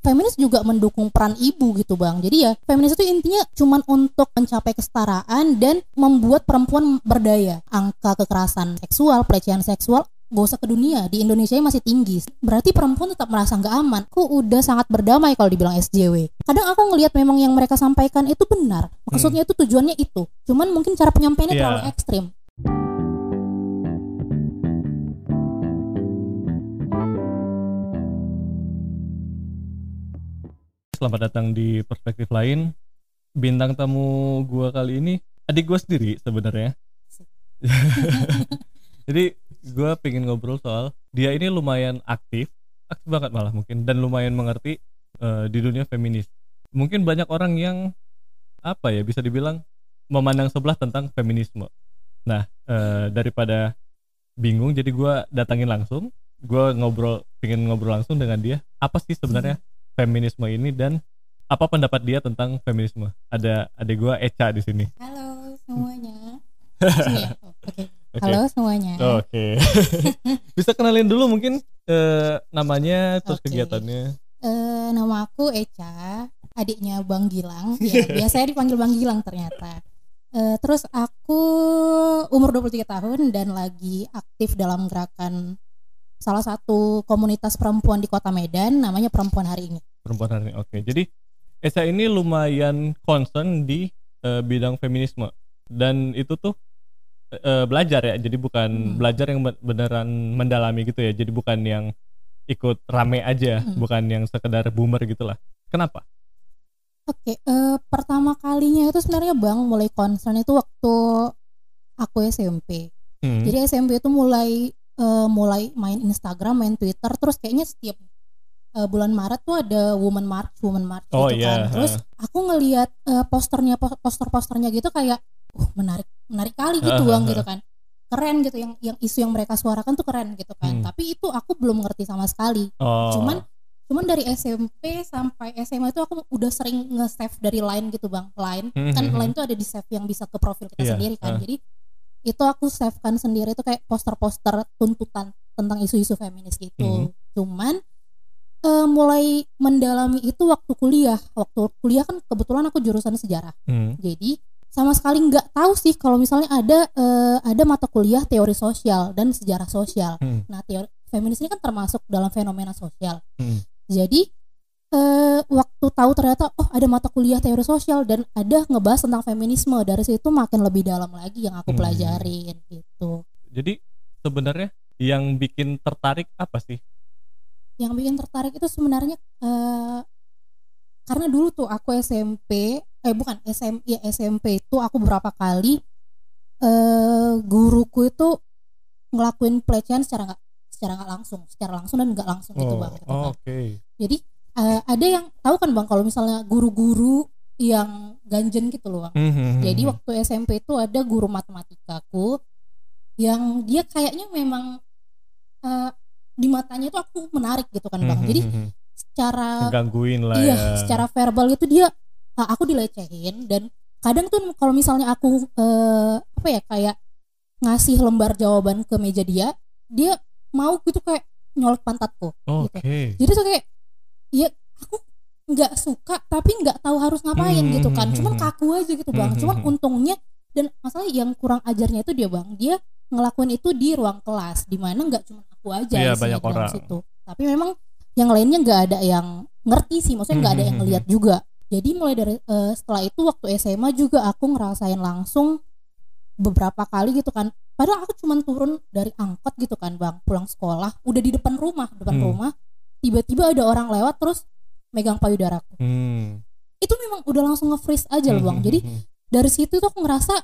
feminis juga mendukung peran ibu gitu bang. Jadi ya feminis itu intinya cuman untuk mencapai kesetaraan dan membuat perempuan berdaya. Angka kekerasan seksual pelecehan seksual gak usah ke dunia. Di Indonesia masih tinggi. Berarti perempuan tetap merasa nggak aman. Aku udah sangat berdamai kalau dibilang SJW kadang aku ngelihat memang yang mereka sampaikan itu benar. Maksudnya itu tujuannya itu. Cuman mungkin cara penyampaiannya Iya. terlalu ekstrim Selamat datang di perspektif lain. Bintang tamu gua kali ini adik gua sendiri sebenarnya. Jadi gua pengen ngobrol soal dia ini lumayan aktif, aktif banget malah mungkin dan lumayan mengerti eh, di dunia feminis. Mungkin banyak orang yang apa ya bisa dibilang memandang sebelah tentang feminisme. Nah eh, daripada bingung jadi gua datangin langsung, gua ngobrol pengen ngobrol langsung dengan dia. Apa sih sebenarnya feminisme ini dan apa pendapat dia tentang feminisme? Ada adik gua Eca di sini. halo semuanya Sini ya? Oh, halo semuanya Oke. Bisa kenalin dulu mungkin eh, namanya terus Oke. kegiatannya. Eh, nama aku Eca, adiknya Bang Gilang. Ya, biasanya dipanggil Bang Gilang ternyata. Eh, terus aku umur 23 tahun dan lagi aktif dalam gerakan salah satu komunitas perempuan di Kota Medan namanya Perempuan Hari ini. Perempuan hari ini. Oke. Jadi Eca ini lumayan concern di eh, bidang feminisme dan itu tuh eh, belajar ya. Jadi bukan Hmm. belajar yang be- beneran mendalami gitu ya. Jadi bukan yang ikut rame aja, Hmm. bukan yang sekedar boomer gitulah. Kenapa? Oke, eh, pertama kalinya itu sebenarnya Bang mulai concern itu waktu aku SMP. Hmm. Jadi SMP itu mulai eh, mulai main Instagram, main Twitter, terus kayaknya setiap eh, bulan Maret tuh ada Woman March, Woman March Oh, gitu iya, kan. Terus aku ngelihat eh, posternya po- poster-posternya gitu kayak, uh menarik menarik kali gitu bang gitu kan. Keren gitu yang yang isu yang mereka suarakan tuh keren gitu kan. Hmm. Tapi itu aku belum ngerti sama sekali. oh. Cuman cuman dari SMP sampai SMA itu aku udah sering nge-save dari line gitu bang line Hmm, kan hmm, line tuh ada di save yang bisa ke profil kita Iya, sendiri kan ah. jadi itu aku save kan sendiri itu kayak poster-poster tuntutan tentang isu-isu feminis gitu Mhm. cuman eh, mulai mendalami itu waktu kuliah waktu kuliah kan kebetulan aku jurusan sejarah Hmm. jadi sama sekali nggak tahu sih kalau misalnya ada eh, ada mata kuliah teori sosial dan sejarah sosial Hmm. nah teori feminis ini kan termasuk dalam fenomena sosial Hmm. jadi eh, waktu tahu ternyata oh ada mata kuliah teori sosial dan ada ngebahas tentang feminisme dari situ makin lebih dalam lagi yang aku Hmm. pelajarin gitu. Jadi sebenarnya yang bikin tertarik apa sih? Yang bikin tertarik itu sebenarnya eh, karena dulu tuh aku SMP eh bukan SM ya SMP itu aku beberapa kali eh guruku itu ngelakuin pelecehan secara nggak secara nggak langsung, secara langsung dan nggak langsung gitu Oh, bang. gitu oh, kan. oke. Jadi eh, ada yang tahu kan bang kalau misalnya guru-guru yang ganjen gitu loh bang. Hmm, hmm, hmm, Jadi hmm. waktu SMP itu ada guru matematikaku yang dia kayaknya memang eh, di matanya itu aku menarik gitu kan bang. Jadi hmm, hmm, hmm. secara ngegangguin lah iya ya. secara verbal itu dia eh, aku dilecehin dan kadang tuh kalau misalnya aku eh, apa ya kayak ngasih lembar jawaban ke meja dia, dia mau gitu kayak nyolek pantatku. Oke. gitu. Jadi tuh kayak ya aku nggak suka tapi nggak tahu harus ngapain Hmm, gitu kan. Cuman hmm. kaku aja gitu bang. Hmm, Cuman untungnya dan masalah yang kurang ajarnya itu dia bang. Dia ngelakuin itu di ruang kelas di mana nggak cuma aku aja Iya, sih banyak orang. situ. Tapi memang yang lainnya nggak ada yang ngerti sih. Maksudnya nggak ada yang hmm, ngeliat juga. Jadi mulai dari eh, setelah itu waktu SMA juga aku ngerasain langsung beberapa kali gitu kan. Padahal aku cuma turun dari angkot gitu kan bang, pulang sekolah, udah di depan rumah, depan Hmm. rumah, tiba-tiba ada orang lewat terus megang payudaraku. Hmm. Itu memang udah langsung nge-freeze aja loh bang. Jadi dari situ tuh aku ngerasa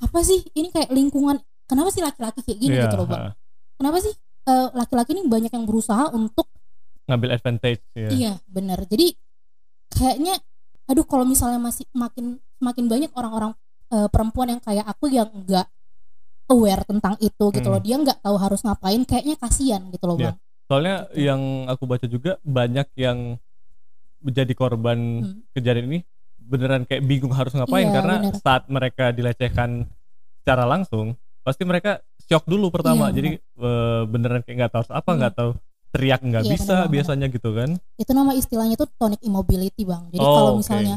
apa sih ini kayak lingkungan, kenapa sih laki-laki kayak gini Iya, gitu loh bang? Kenapa sih eh, laki-laki ini banyak yang berusaha untuk ngambil advantage ya. Iya, benar. Jadi kayaknya aduh kalau misalnya masih makin makin banyak orang-orang eh, perempuan yang kayak aku yang enggak aware tentang itu gitu Hmm. loh. Dia nggak tahu harus ngapain, kayaknya kasihan gitu loh, Iya. Bang. Soalnya Gitu. yang aku baca juga banyak yang menjadi korban Hmm. kejadian ini beneran kayak bingung harus ngapain Iya, karena bener. saat mereka dilecehkan secara langsung pasti mereka shock dulu pertama. Iya, jadi eh, beneran kayak nggak tahu apa Hmm. nggak tahu teriak nggak Iya, bisa benar, benar. biasanya gitu kan. Itu nama istilahnya tuh tonic immobility bang. Jadi Oh, kalau misalnya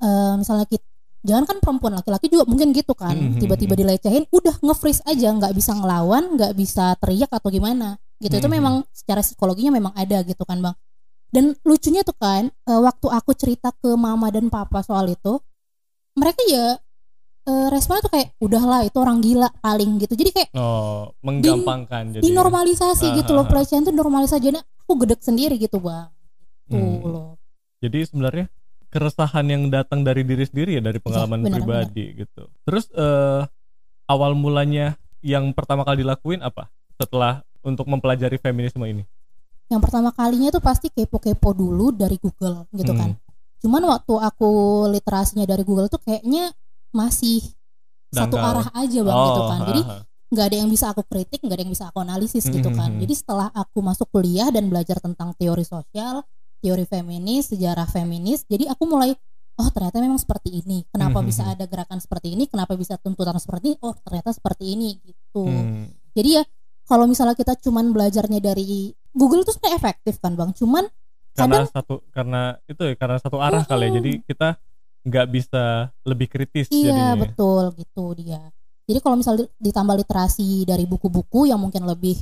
eh, misalnya kita jangan kan perempuan laki-laki juga mungkin gitu kan. Mhm, tiba-tiba mhm. dilecehin udah nge-freeze aja nggak bisa ngelawan nggak bisa teriak atau gimana. Gitu. Itu Mhm. memang secara psikologinya memang ada gitu kan bang. Dan lucunya tuh kan eh, waktu aku cerita ke mama dan papa soal itu mereka ya eh, responnya tuh kayak udahlah itu orang gila paling gitu jadi kayak oh menggampangkan jadi dinormalisasi gitu loh Ah, ah, ah. pelecehan tuh normalisasi jadi aku gedek sendiri gitu bang tuh Hmm. loh jadi sebenarnya keresahan yang datang dari diri sendiri ya dari pengalaman Iya, benar, pribadi gitu terus eh, awal mulanya yang pertama kali dilakuin apa setelah untuk mempelajari feminisme ini yang pertama kalinya tuh pasti kepo-kepo dulu dari Google gitu Hmm. kan. Cuman waktu aku literasinya dari Google tuh kayaknya masih satu Dangkal. arah aja bang gitu kan. Jadi ha, ha. nggak ada yang bisa aku kritik, nggak ada yang bisa aku analisis gitu kan. Hmm. Jadi setelah aku masuk kuliah dan belajar tentang teori sosial, teori feminis, sejarah feminis, jadi aku mulai oh ternyata memang seperti ini. Kenapa Hmm. bisa ada gerakan seperti ini? Kenapa bisa tuntutan seperti ini? Oh ternyata seperti ini gitu. Hmm. Jadi ya kalau misalnya kita cuman belajarnya dari Google itu sebenarnya efektif kan bang. Cuman karena kadang satu karena itu ya karena satu arah kali ya jadi kita nggak bisa lebih kritis iya jadinya betul gitu dia. Jadi kalau misalnya ditambah literasi dari buku-buku yang mungkin lebih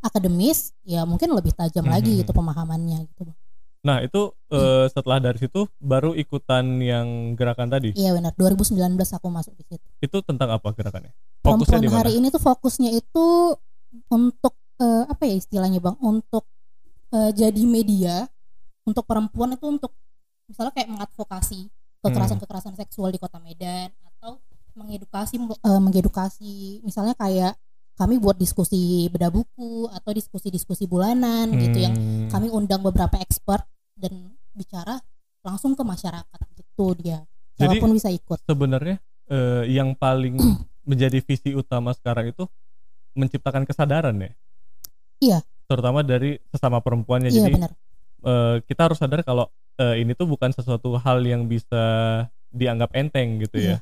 akademis, ya mungkin lebih tajam Mhm. lagi gitu pemahamannya gitu. Nah itu eh, setelah dari situ baru ikutan yang gerakan tadi Iya benar. 2019 aku masuk di situ. itu tentang apa gerakannya fokusnya di mana hari ini tuh fokusnya itu untuk eh, apa ya istilahnya bang? Untuk eh, jadi media untuk perempuan itu untuk misalnya kayak mengadvokasi kekerasan-kekerasan seksual di kota Medan atau mengedukasi eh, mengedukasi misalnya kayak kami buat diskusi beda buku atau diskusi-diskusi bulanan gitu yang Hmm. kami undang beberapa expert dan bicara langsung ke masyarakat gitu dia. Jadi- walaupun bisa ikut. sebenarnya eh, yang paling menjadi visi utama sekarang itu menciptakan kesadaran ya? Iya. terutama dari sesama perempuannya. Iya jadi benar. eh, kita harus sadar kalau eh, ini tuh bukan sesuatu hal yang bisa dianggap enteng gitu ya. Iya.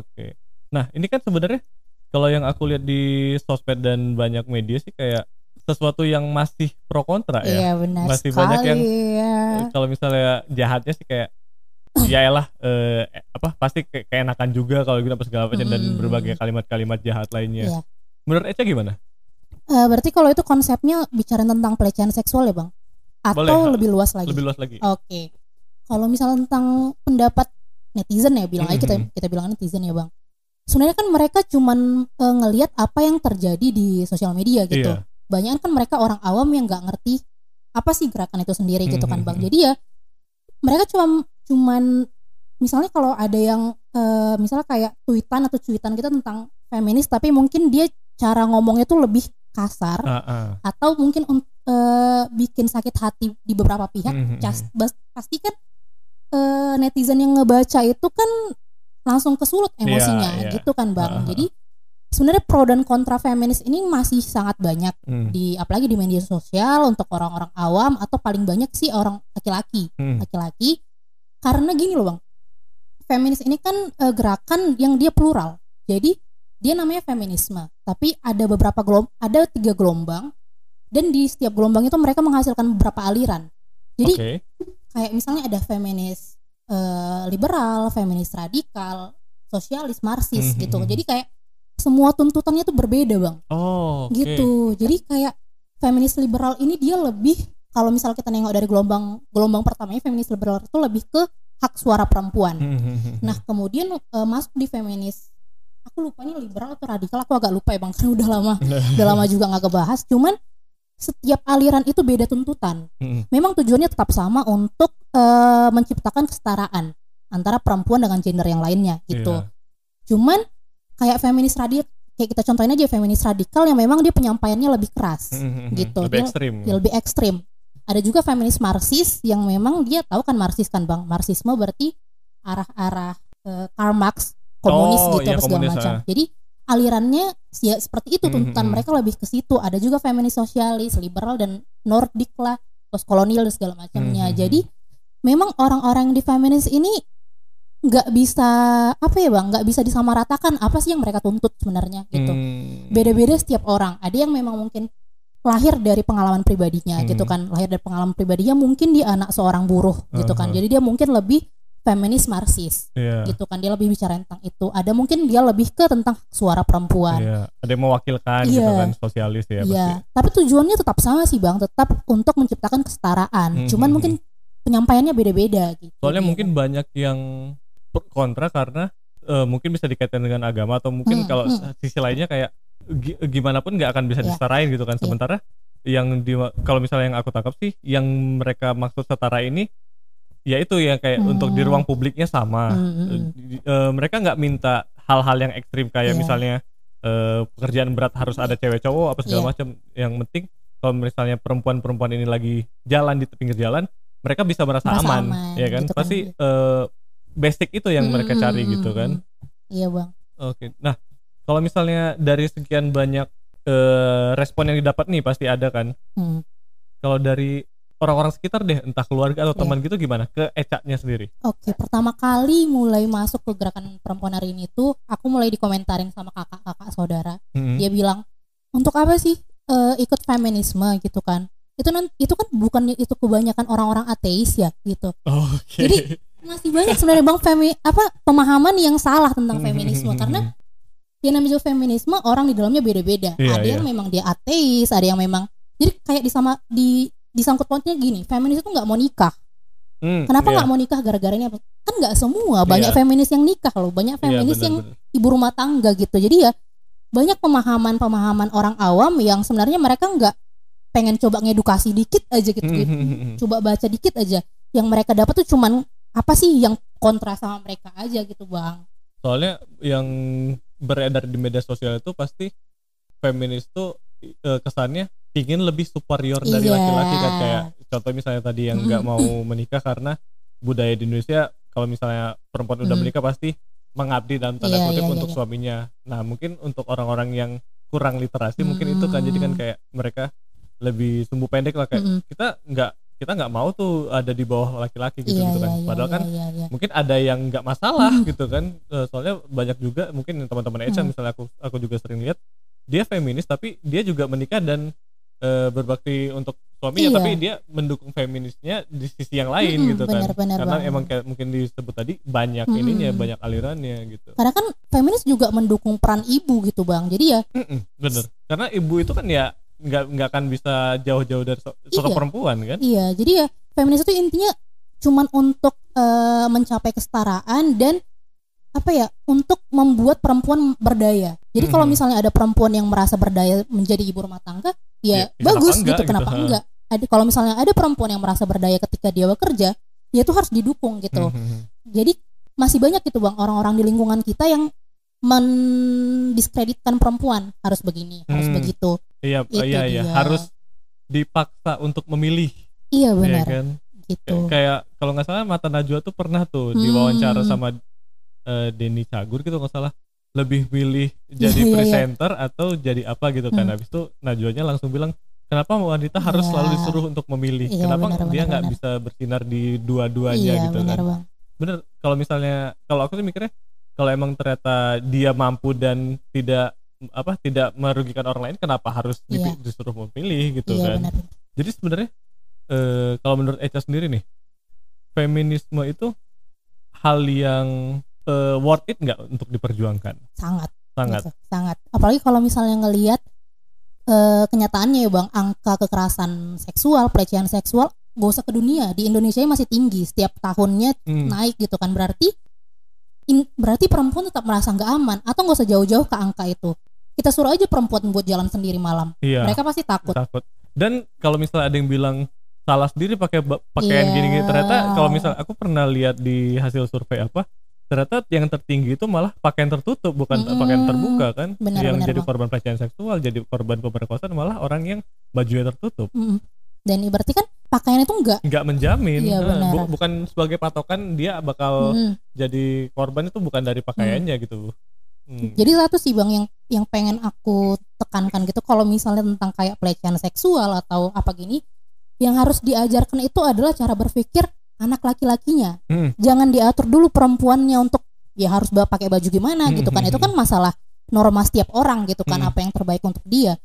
Oke. Nah ini kan sebenarnya kalau yang aku lihat di sosmed dan banyak media sih kayak sesuatu yang masih pro kontra ya. iya benar Masih sekali banyak yang- ya. Kalau misalnya jahatnya sih kayak ya elah eh, apa pasti kayak keenakan juga kalau gitu apa segala macam dan Mm-mm. berbagai kalimat-kalimat jahat lainnya. Iya. Menurut Eca gimana? Eh, berarti kalau itu konsepnya bicara tentang pelecehan seksual ya bang atau Boleh, lebih luas lagi Lebih luas lagi. Oke. Kalau misalnya tentang pendapat netizen ya bilang aja kita Mhm. kita bilang netizen ya bang. Sebenarnya kan mereka cuman eh, ngelihat apa yang terjadi di sosial media gitu. Iya. Banyak kan mereka orang awam yang nggak ngerti apa sih gerakan itu sendiri gitu kan bang. Mhm. Jadi ya mereka cuma cuman misalnya kalau ada yang eh, misalnya kayak tweetan atau cuitan kita tentang feminis tapi mungkin dia cara ngomongnya tuh lebih kasar ah. atau mungkin eh, bikin sakit hati di beberapa pihak Mhm. cas- bas- pasti kan eh, netizen yang ngebaca itu kan langsung kesulut emosinya Iya, iya. gitu kan bang Ah, ah, jadi sebenarnya pro dan kontra feminis ini masih sangat banyak Hmm. di apalagi di media sosial untuk orang-orang awam atau paling banyak sih orang laki-laki Hmm. laki-laki karena gini loh bang feminis ini kan eh, gerakan yang dia plural jadi dia namanya feminisme tapi ada beberapa gelom ada tiga gelombang dan di setiap gelombang itu mereka menghasilkan beberapa aliran jadi Oke. kayak misalnya ada feminis eh, liberal feminis radikal sosialis marxis Mhm. gitu jadi kayak semua tuntutannya tuh berbeda bang Oh, oke. gitu jadi kayak feminis liberal ini dia lebih kalau misal kita nengok dari gelombang gelombang pertamanya feminis liberal itu lebih ke hak suara perempuan Hmm. nah kemudian eh, masuk di feminis aku lupanya liberal atau radikal aku agak lupa ya bang karena udah lama udah lama juga nggak kebahas cuman setiap aliran itu beda tuntutan Hmm. memang tujuannya tetap sama untuk eh, menciptakan kesetaraan antara perempuan dengan gender yang lainnya gitu Iya. cuman kayak feminis radikal kayak kita contohin aja feminis radikal yang memang dia penyampaiannya lebih keras Hmm. gitu. Lebih Dia- ekstrim. dia lebih ekstrim ada juga feminis marxis yang memang dia tahu kan marxis kan bang marxisme berarti arah-arah eh, Karl Marx komunis Oh, gitu iya, apa segala macam ah. jadi alirannya ya seperti itu Mhm, tuntutan mhm. mereka lebih ke situ ada juga feminis sosialis liberal dan nordik lah postkolonial dan segala macamnya Mhm. jadi memang orang-orang di feminis ini nggak bisa apa ya bang nggak bisa disamaratakan apa sih yang mereka tuntut sebenarnya gitu Hmm. beda-beda setiap orang ada yang memang mungkin lahir dari pengalaman pribadinya Hmm. gitu kan lahir dari pengalaman pribadinya mungkin dia anak seorang buruh gitu kan Uh-huh. jadi dia mungkin lebih feminis marxis Iya. gitu kan dia lebih bicara tentang itu ada mungkin dia lebih ke tentang suara perempuan Iya. Ada yang mewakilkan gitu Iya. kan sosialis ya pasti. tapi tujuannya tetap sama sih bang tetap untuk menciptakan kesetaraan Hmm, cuman mungkin penyampaiannya beda-beda gitu Soalnya Iya. mungkin banyak yang kontra karena eh, mungkin bisa dikaitkan dengan agama atau mungkin Hmm, kalau hmm. sisi lainnya kayak gi- gimana pun nggak akan bisa Iya. disetarain gitu kan. Iya. Sementara yang di kalau misalnya yang aku tangkap sih yang mereka maksud setara ini ya itu ya kayak Hmm. untuk di ruang publiknya sama. Hmm, hmm, hmm. Eh, mereka nggak minta hal-hal yang ekstrim kayak Iya. misalnya eh, pekerjaan berat harus ada cewek cowok apa segala Iya. macam. Yang penting kalau misalnya perempuan-perempuan ini lagi jalan di pinggir jalan, mereka bisa merasa, Merasa aman, aman, ya kan? gitu kan. Pasti eh, basic itu yang mereka Hmm, cari hmm, gitu hmm, kan. hmm. iya bang Oke. Nah, kalau misalnya dari sekian banyak eh, respon yang didapat nih pasti ada kan. Hmm. Kalau dari orang-orang sekitar deh, entah keluarga atau Iya. teman gitu gimana? Ke Ecaknya sendiri. Oke, pertama kali mulai masuk ke gerakan perempuan hari ini tuh, aku mulai dikomentarin sama kakak-kakak saudara. Mhm. Dia bilang, untuk apa sih eh, ikut feminisme gitu kan? Itu itu kan bukan itu kebanyakan orang-orang ateis ya gitu. Oke. Jadi, Masih banyak sebenarnya bang femi apa pemahaman yang salah tentang feminisme Hmm. karena yang namanya feminisme orang di dalamnya beda-beda. Iya, ada yang memang dia ateis, ada yang memang jadi kayak di sama di disangkut pautnya gini, feminis itu nggak mau nikah. Hmm, Kenapa nggak mau nikah gara-gara ini apa? Kan nggak semua, banyak Iya. feminis yang nikah loh, banyak Iya, feminis yang benar-benar. ibu rumah tangga gitu. Jadi ya banyak pemahaman-pemahaman orang awam yang sebenarnya mereka nggak pengen coba ngedukasi dikit aja gitu, gitu. Coba baca dikit aja. Yang mereka dapat tuh cuman apa sih yang kontra sama mereka aja gitu bang. soalnya yang beredar di media sosial itu pasti feminis tuh eh, kesannya ingin lebih superior dari Iya. laki-laki kan kayak contoh misalnya tadi yang nggak Mm. mau menikah karena budaya di Indonesia kalau misalnya perempuan udah Mm. menikah pasti mengabdi dalam tanda Iya, kutip iya, untuk iya. suaminya nah mungkin untuk orang-orang yang kurang literasi mungkin itu kan jadi kan Mm. kayak mereka lebih sumbu pendek lah kayak Mm-mm. kita nggak kita nggak mau tuh ada di bawah laki-laki gitu Iya, gitu kan iya, iya, padahal iya, kan iya, iya. mungkin ada yang nggak masalah Hmm. gitu kan Eh, soalnya banyak juga mungkin teman-teman Echa Hmm. misalnya aku aku juga sering lihat dia feminis tapi dia juga menikah dan eh, berbakti untuk suaminya Iya. tapi dia mendukung feminisnya di sisi yang lain Mm-mm, gitu kan benar-benar karena banget. emang kayak mungkin disebut tadi banyak Mm-mm. ininya banyak alirannya gitu Karena kan feminis juga mendukung peran ibu gitu bang. Jadi ya Mm-mm, bener karena ibu itu kan ya nggak nggak akan bisa jauh-jauh dari so- sosok Iya. perempuan kan iya. Jadi ya feminis itu intinya cuman untuk eh, mencapai kesetaraan dan apa ya untuk membuat perempuan berdaya. Jadi kalau Mhm. misalnya ada perempuan yang merasa berdaya menjadi ibu rumah tangga, ya, Ya, ya bagus kenapa enggak gitu. gitu, Kenapa ha. enggak? Ada kalau misalnya ada perempuan yang merasa berdaya ketika dia bekerja, ya itu harus didukung gitu. Mhm. Jadi masih banyak gitu bang orang-orang di lingkungan kita yang mendiskreditkan perempuan harus begini, harus Hmm. begitu. iya Itu iya iya dia. harus dipaksa untuk memilih Iya ya benar kan gitu. Kayak- kayak kalau nggak salah Mata Najwa tuh pernah tuh Hmm. diwawancara sama eh, Denny Cagur gitu nggak salah lebih milih jadi Iya, iya, iya. presenter atau jadi apa gitu kan Hmm. habis itu Najwanya langsung bilang kenapa wanita harus Iya. selalu disuruh untuk memilih Iya, kenapa benar, dia nggak bisa bersinar di dua-duanya iya gitu benar kan bang. bener kalau misalnya kalau aku sih mikirnya kalau emang ternyata dia mampu dan tidak apa tidak merugikan orang lain kenapa harus Iya. disuruh memilih gitu Iya kan benar. jadi sebenarnya eh, kalau menurut Echa sendiri nih, feminisme itu hal yang eh, worth it nggak untuk diperjuangkan? Sangat. Sangat. gitu, sangat. Apalagi kalau misalnya ngelihat eh, kenyataannya ya bang, angka kekerasan seksual, pelecehan seksual, gak usah ke dunia di Indonesia masih tinggi setiap tahunnya Hmm. naik gitu kan berarti in- berarti perempuan tetap merasa nggak aman atau nggak usah jauh-jauh ke angka itu kita suruh aja perempuan buat jalan sendiri malam Iya. mereka pasti takut Takut. Dan kalau misalnya ada yang bilang salah sendiri pakai pakaian Iya. gini-gini, ternyata kalau misalnya aku pernah lihat di hasil survei apa, ternyata yang tertinggi itu malah pakaian tertutup bukan Mm-mm. pakaian terbuka kan? Benar, yang benar, jadi Bang. korban pelecehan seksual, jadi korban pemerkosaan malah orang yang bajunya tertutup. Mm-mm. dan berarti kan pakaian itu enggak nggak menjamin Iya, Nah, bu- bukan sebagai patokan dia bakal Mm. jadi korban itu bukan dari pakaiannya gitu Hmm. Jadi satu sih bang yang yang pengen aku tekankan gitu kalau misalnya tentang kayak pelecehan seksual atau apa gini, yang harus diajarkan itu adalah cara berpikir anak laki-lakinya. Hmm. Jangan diatur dulu perempuannya untuk ya harus pakai baju gimana Hmm, gitu kan. hmm, Itu kan masalah norma setiap orang gitu kan Hmm. apa yang terbaik untuk dia.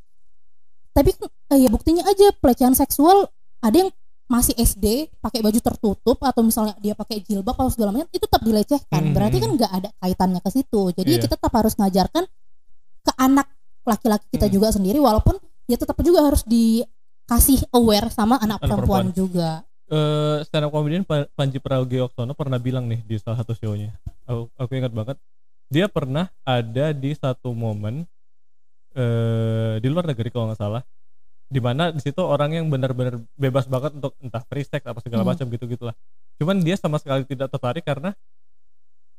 tapi eh, ya buktinya aja pelecehan seksual ada yang masih SD pakai baju tertutup atau misalnya dia pakai jilbab atau segala macam itu tetap dilecehkan Hmm. berarti kan nggak ada kaitannya ke situ jadi Iya. kita tetap harus ngajarkan ke anak laki-laki kita Hmm. juga sendiri walaupun ya tetap juga harus dikasih aware sama anak, Anak perempuan, perempuan. juga eh stand up comedian Pa- Panji Pragiwaksono pernah bilang nih di salah satu show-nya. Aku, aku ingat banget. Dia pernah ada di satu momen eh di luar negeri kalau nggak salah. Di mana di situ orang yang benar-benar bebas banget untuk entah free sex apa segala Hmm. macam gitu-gitulah. Cuman dia sama sekali tidak tertarik karena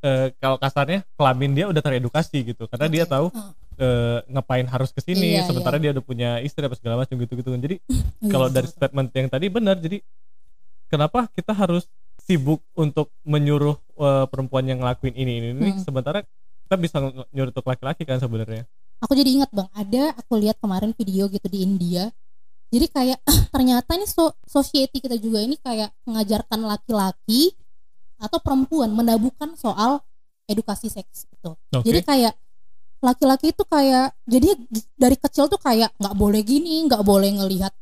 eh kalau kasarnya kelamin dia udah teredukasi gitu. Karena dia Oke. tahu eh, ngapain harus ke sini Iya, sementara dia udah punya istri apa segala macam gitu-gitu. Jadi Iya, kalau dari betul. statement yang tadi benar jadi kenapa kita harus sibuk untuk menyuruh eh, perempuan yang ngelakuin ini ini, ini? Hmm. sementara kita bisa nyuruh untuk laki-laki kan sebenarnya. Aku jadi ingat bang. Ada aku lihat kemarin video gitu di India. Jadi kayak ternyata ini so society kita juga ini kayak mengajarkan laki-laki atau perempuan menabuhkan soal edukasi seks itu. Oke. Jadi kayak laki-laki itu kayak jadi dari kecil tuh kayak nggak boleh gini nggak boleh ngelihat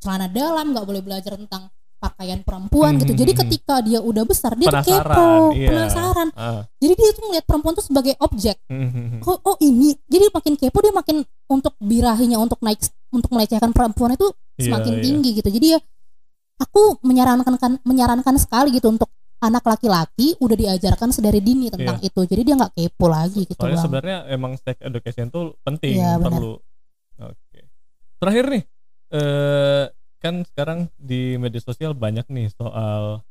celana dalam nggak boleh belajar tentang pakaian perempuan gitu jadi Hmm. ketika dia udah besar dia tuh penasaran kepo iya. penasaran Ah. jadi dia tuh melihat perempuan tuh sebagai objek Mhm. oh, oh ini jadi makin kepo dia makin untuk birahinya untuk naik untuk melecehkan perempuan itu Iya, semakin iya. tinggi gitu jadi ya aku menyarankan kan menyarankan sekali gitu untuk anak laki-laki udah diajarkan sedari dini tentang itu jadi dia nggak kepo lagi gitu soalnya sebenarnya emang sex education tuh penting benar. perlu oke terakhir nih eh kan sekarang di media sosial banyak nih soal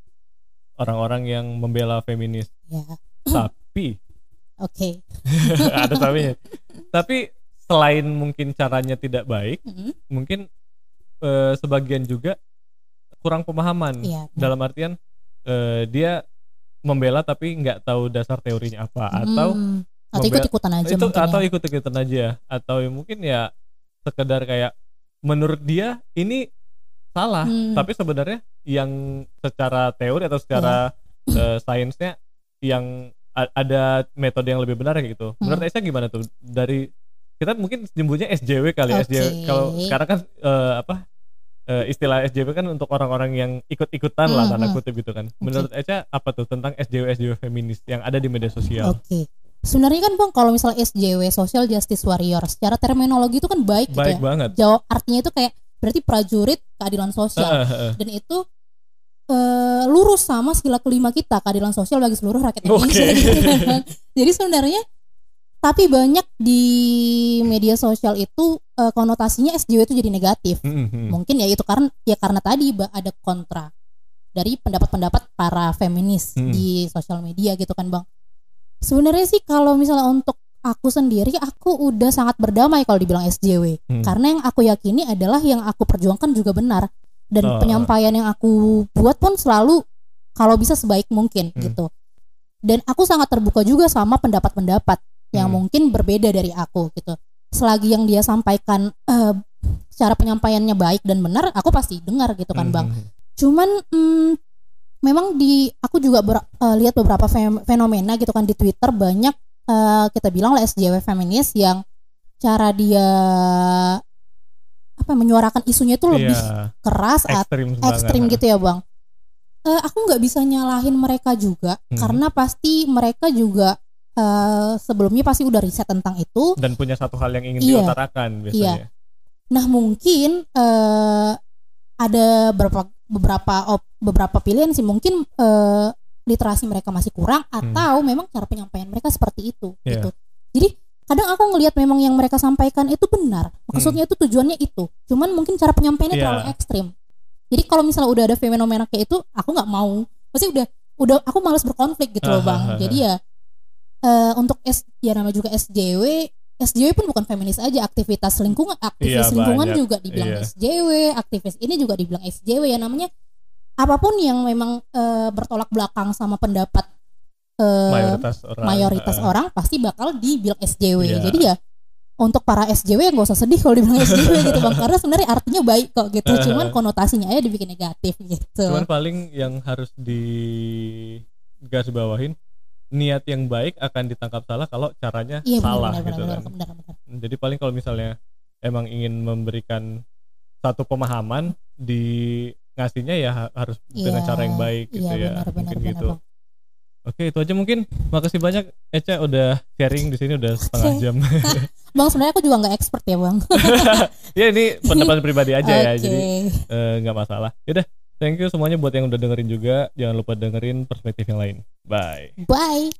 orang-orang yang membela feminis. Ya. Tapi oke. Ada tapinya tapi selain mungkin caranya tidak baik Mm-mm. mungkin eh, sebagian juga kurang pemahaman. Benar. dalam artian eh, dia membela tapi nggak tahu dasar teorinya apa. Atau Hmm, atau membela- ikut ikutan aja itu atau ya. ikut ikutan aja. Atau mungkin ya sekedar kayak menurut dia ini salah Hmm. tapi sebenarnya yang secara teori atau secara Iya. eh, sainsnya yang ada metode yang lebih benar kayak gitu. Menurut Hmm. Aisyah gimana tuh dari kita mungkin nyebutnya SJW kali ya Oke. SJW. Kalau sekarang kan eh, apa eh, istilah SJW kan untuk orang-orang yang ikut-ikutan lah Hmm, tanda hmm. kutip gitu kan. Menurut Aisyah apa tuh tentang SJW SJW feminis yang ada di media sosial? Oke. Sebenarnya kan Bang kalau misalnya SJW Social Justice Warrior secara terminologi itu kan baik, Baik gitu ya. banget. Jawab artinya itu kayak berarti prajurit keadilan sosial. Dan itu eh, lurus sama sila kelima kita keadilan sosial bagi seluruh rakyat. Indonesia. gitu kan. Jadi sebenarnya tapi banyak di media sosial itu eh, konotasinya SJW itu jadi negatif. Hmm, hmm. Mungkin ya itu karena ya karena tadi ada kontra dari pendapat-pendapat para feminis Hmm. di sosial media gitu kan bang. Sebenarnya sih kalau misalnya untuk aku sendiri aku udah sangat berdamai kalau dibilang SJW Hmm. karena yang aku yakini adalah yang aku perjuangkan juga benar dan Oh. penyampaian yang aku buat pun selalu kalau bisa sebaik mungkin Hmm. gitu. Dan aku sangat terbuka juga sama pendapat-pendapat yang Hmm. mungkin berbeda dari aku gitu. Selagi yang dia sampaikan eh, cara penyampaiannya baik dan benar, aku pasti dengar gitu kan Hmm, bang. hmm, Cuman mm, memang di aku juga ber- eh, lihat beberapa fenomena gitu kan di Twitter banyak eh, kita bilang lah SJW feminis yang cara dia apa menyuarakan isunya itu lebih Iya, keras ekstrim banget. ekstrim gitu ya bang. Eh, aku nggak bisa nyalahin mereka juga Hmm. karena pasti mereka juga eh, sebelumnya pasti udah riset tentang itu. dan punya satu hal yang ingin Iya. diutarakan biasanya. Nah mungkin eh, ada beberapa beberapa op- beberapa pilihan sih mungkin eh, literasi mereka masih kurang atau memang cara penyampaian mereka seperti itu Hmm. Iya. gitu. Jadi kadang aku ngelihat memang yang mereka sampaikan itu benar. Maksudnya itu tujuannya itu. Cuman mungkin cara penyampaiannya Hmm. Iya. terlalu ekstrim. Jadi kalau misalnya udah ada fenomena kayak itu, aku nggak mau. Pasti udah udah aku malas berkonflik gitu loh bang. Ahaha. Jadi ya eh, untuk S ya nama juga SJW SJW pun bukan feminis aja aktivitas lingkungan aktivis Iya, lingkungan banyak. juga dibilang Iya. SJW aktivis ini juga dibilang SJW ya namanya apa pun yang memang eh, bertolak belakang sama pendapat eh, mayoritas orang mayoritas eh, orang pasti bakal dibilang SJW Iya. jadi ya untuk para SJW nggak usah sedih kalau dibilang SJW gitu bang. Karena sebenarnya artinya baik kok gitu. Cuman konotasinya aja dibikin negatif gitu. Cuman paling yang harus di garis bawahin niat yang baik akan ditangkap salah kalau caranya iya benar salah benar gitu benar kan. benar benar benar. Jadi paling kalau misalnya emang ingin memberikan satu pemahaman di ngasihnya ya ha- harus dengan Iya, cara yang baik gitu iya, ya benar, benar, mungkin benar, gitu. Bang. oke itu aja mungkin. Makasih banyak Eca udah sharing di sini udah setengah jam. Bang sebenarnya aku juga nggak expert ya bang. ya ini pendapat pribadi aja ya Oke. jadi eh, nggak masalah. Yaudah thank you semuanya buat yang udah dengerin juga. Jangan lupa dengerin perspektif yang lain. Bye. Bye.